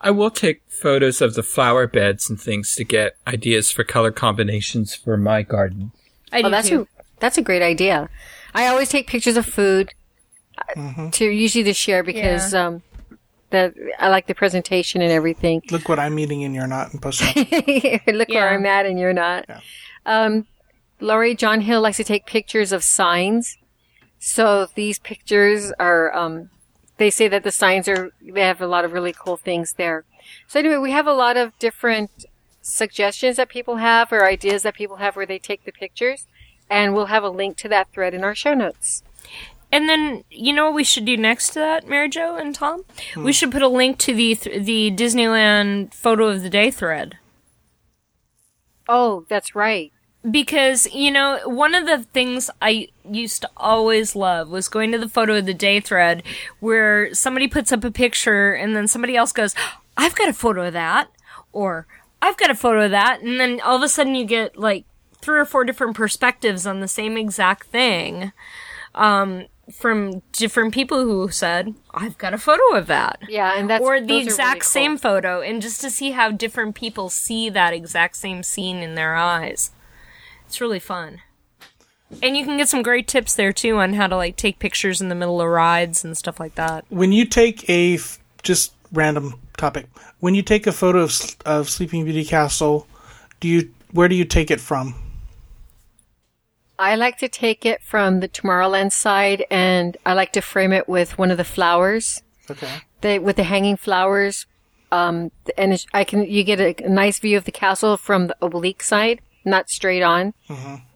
I will take photos of the flower beds and things to get ideas for color combinations for my garden. I Oh, do that's too. a that's a great idea. I always take pictures of food uh, to usually to share because um, the I like the presentation and everything. Look what I'm eating and you're not, and post it. [laughs] Look where I'm at and you're not. Um, Laurie John Hill likes to take pictures of signs. So these pictures are, um, they say that the signs are, they have a lot of really cool things there. So anyway, we have a lot of different suggestions that people have or ideas that people have where they take the pictures. And we'll have a link to that thread in our show notes. And then you know what we should do next to that, Mary Jo and Tom? We should put a link to the th- the Disneyland photo of the day thread. Oh, that's right. because you know one of the things i used to always love was going to the photo of the day thread where somebody puts up a picture and then somebody else goes i've got a photo of that or i've got a photo of that and then all of a sudden you get like three or four different perspectives on the same exact thing um, from different people who said i've got a photo of that. Yeah, and that's or the exact really cool. same photo and just to see how different people see that exact same scene in their eyes. It's really fun. And you can get some great tips there too on how to like take pictures in the middle of rides and stuff like that. When you take a f- just random topic, when you take a photo of, of Sleeping Beauty Castle, do you where do you take it from? I like to take it from the Tomorrowland side, and I like to frame it with one of the flowers, Okay. the, with the hanging flowers. Um, and it's- I can you get a, a nice view of the castle from the oblique side, not straight on,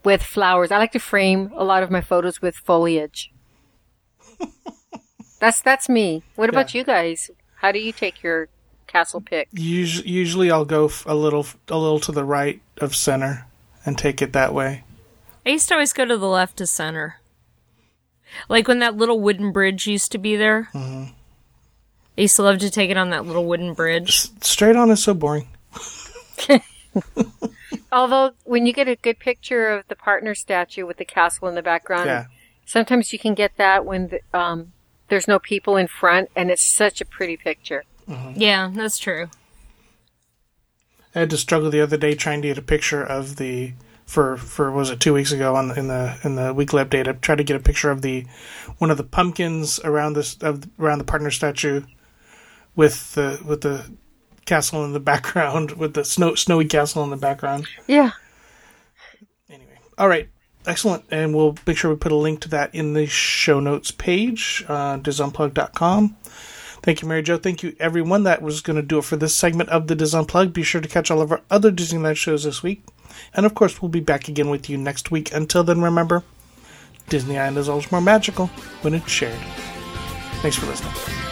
with flowers. I like to frame a lot of my photos with foliage. [laughs] that's that's me. What about you guys? How do you take your castle pic? Usually, usually I'll go a little a little to the right of center and take it that way. I used to always go to the left to center. Like when that little wooden bridge used to be there. Mm-hmm. I used to love to take it on that little wooden bridge. Straight on is so boring. [laughs] Although, when you get a good picture of the partner statue with the castle in the background, Yeah. sometimes you can get that when the, um, there's no people in front, and it's such a pretty picture. Yeah, that's true. I had to struggle the other day trying to get a picture of the for for was it two weeks ago on in the in the weekly update. I tried to get a picture of the one of the pumpkins around this of around the partner statue with the with the castle in the [laughs] background with the snow snowy castle in the background. Yeah. Anyway, all right, excellent, and we'll make sure we put a link to that in the show notes page, uh, disunplug.com. Thank you, Mary Jo. Thank you, everyone. That was going to do it for this segment of the Dis Unplugged. Be sure to catch all of our other Disneyland shows this week. And of course, we'll be back again with you next week. Until then, remember, Disneyland is always more magical when it's shared. Thanks for listening.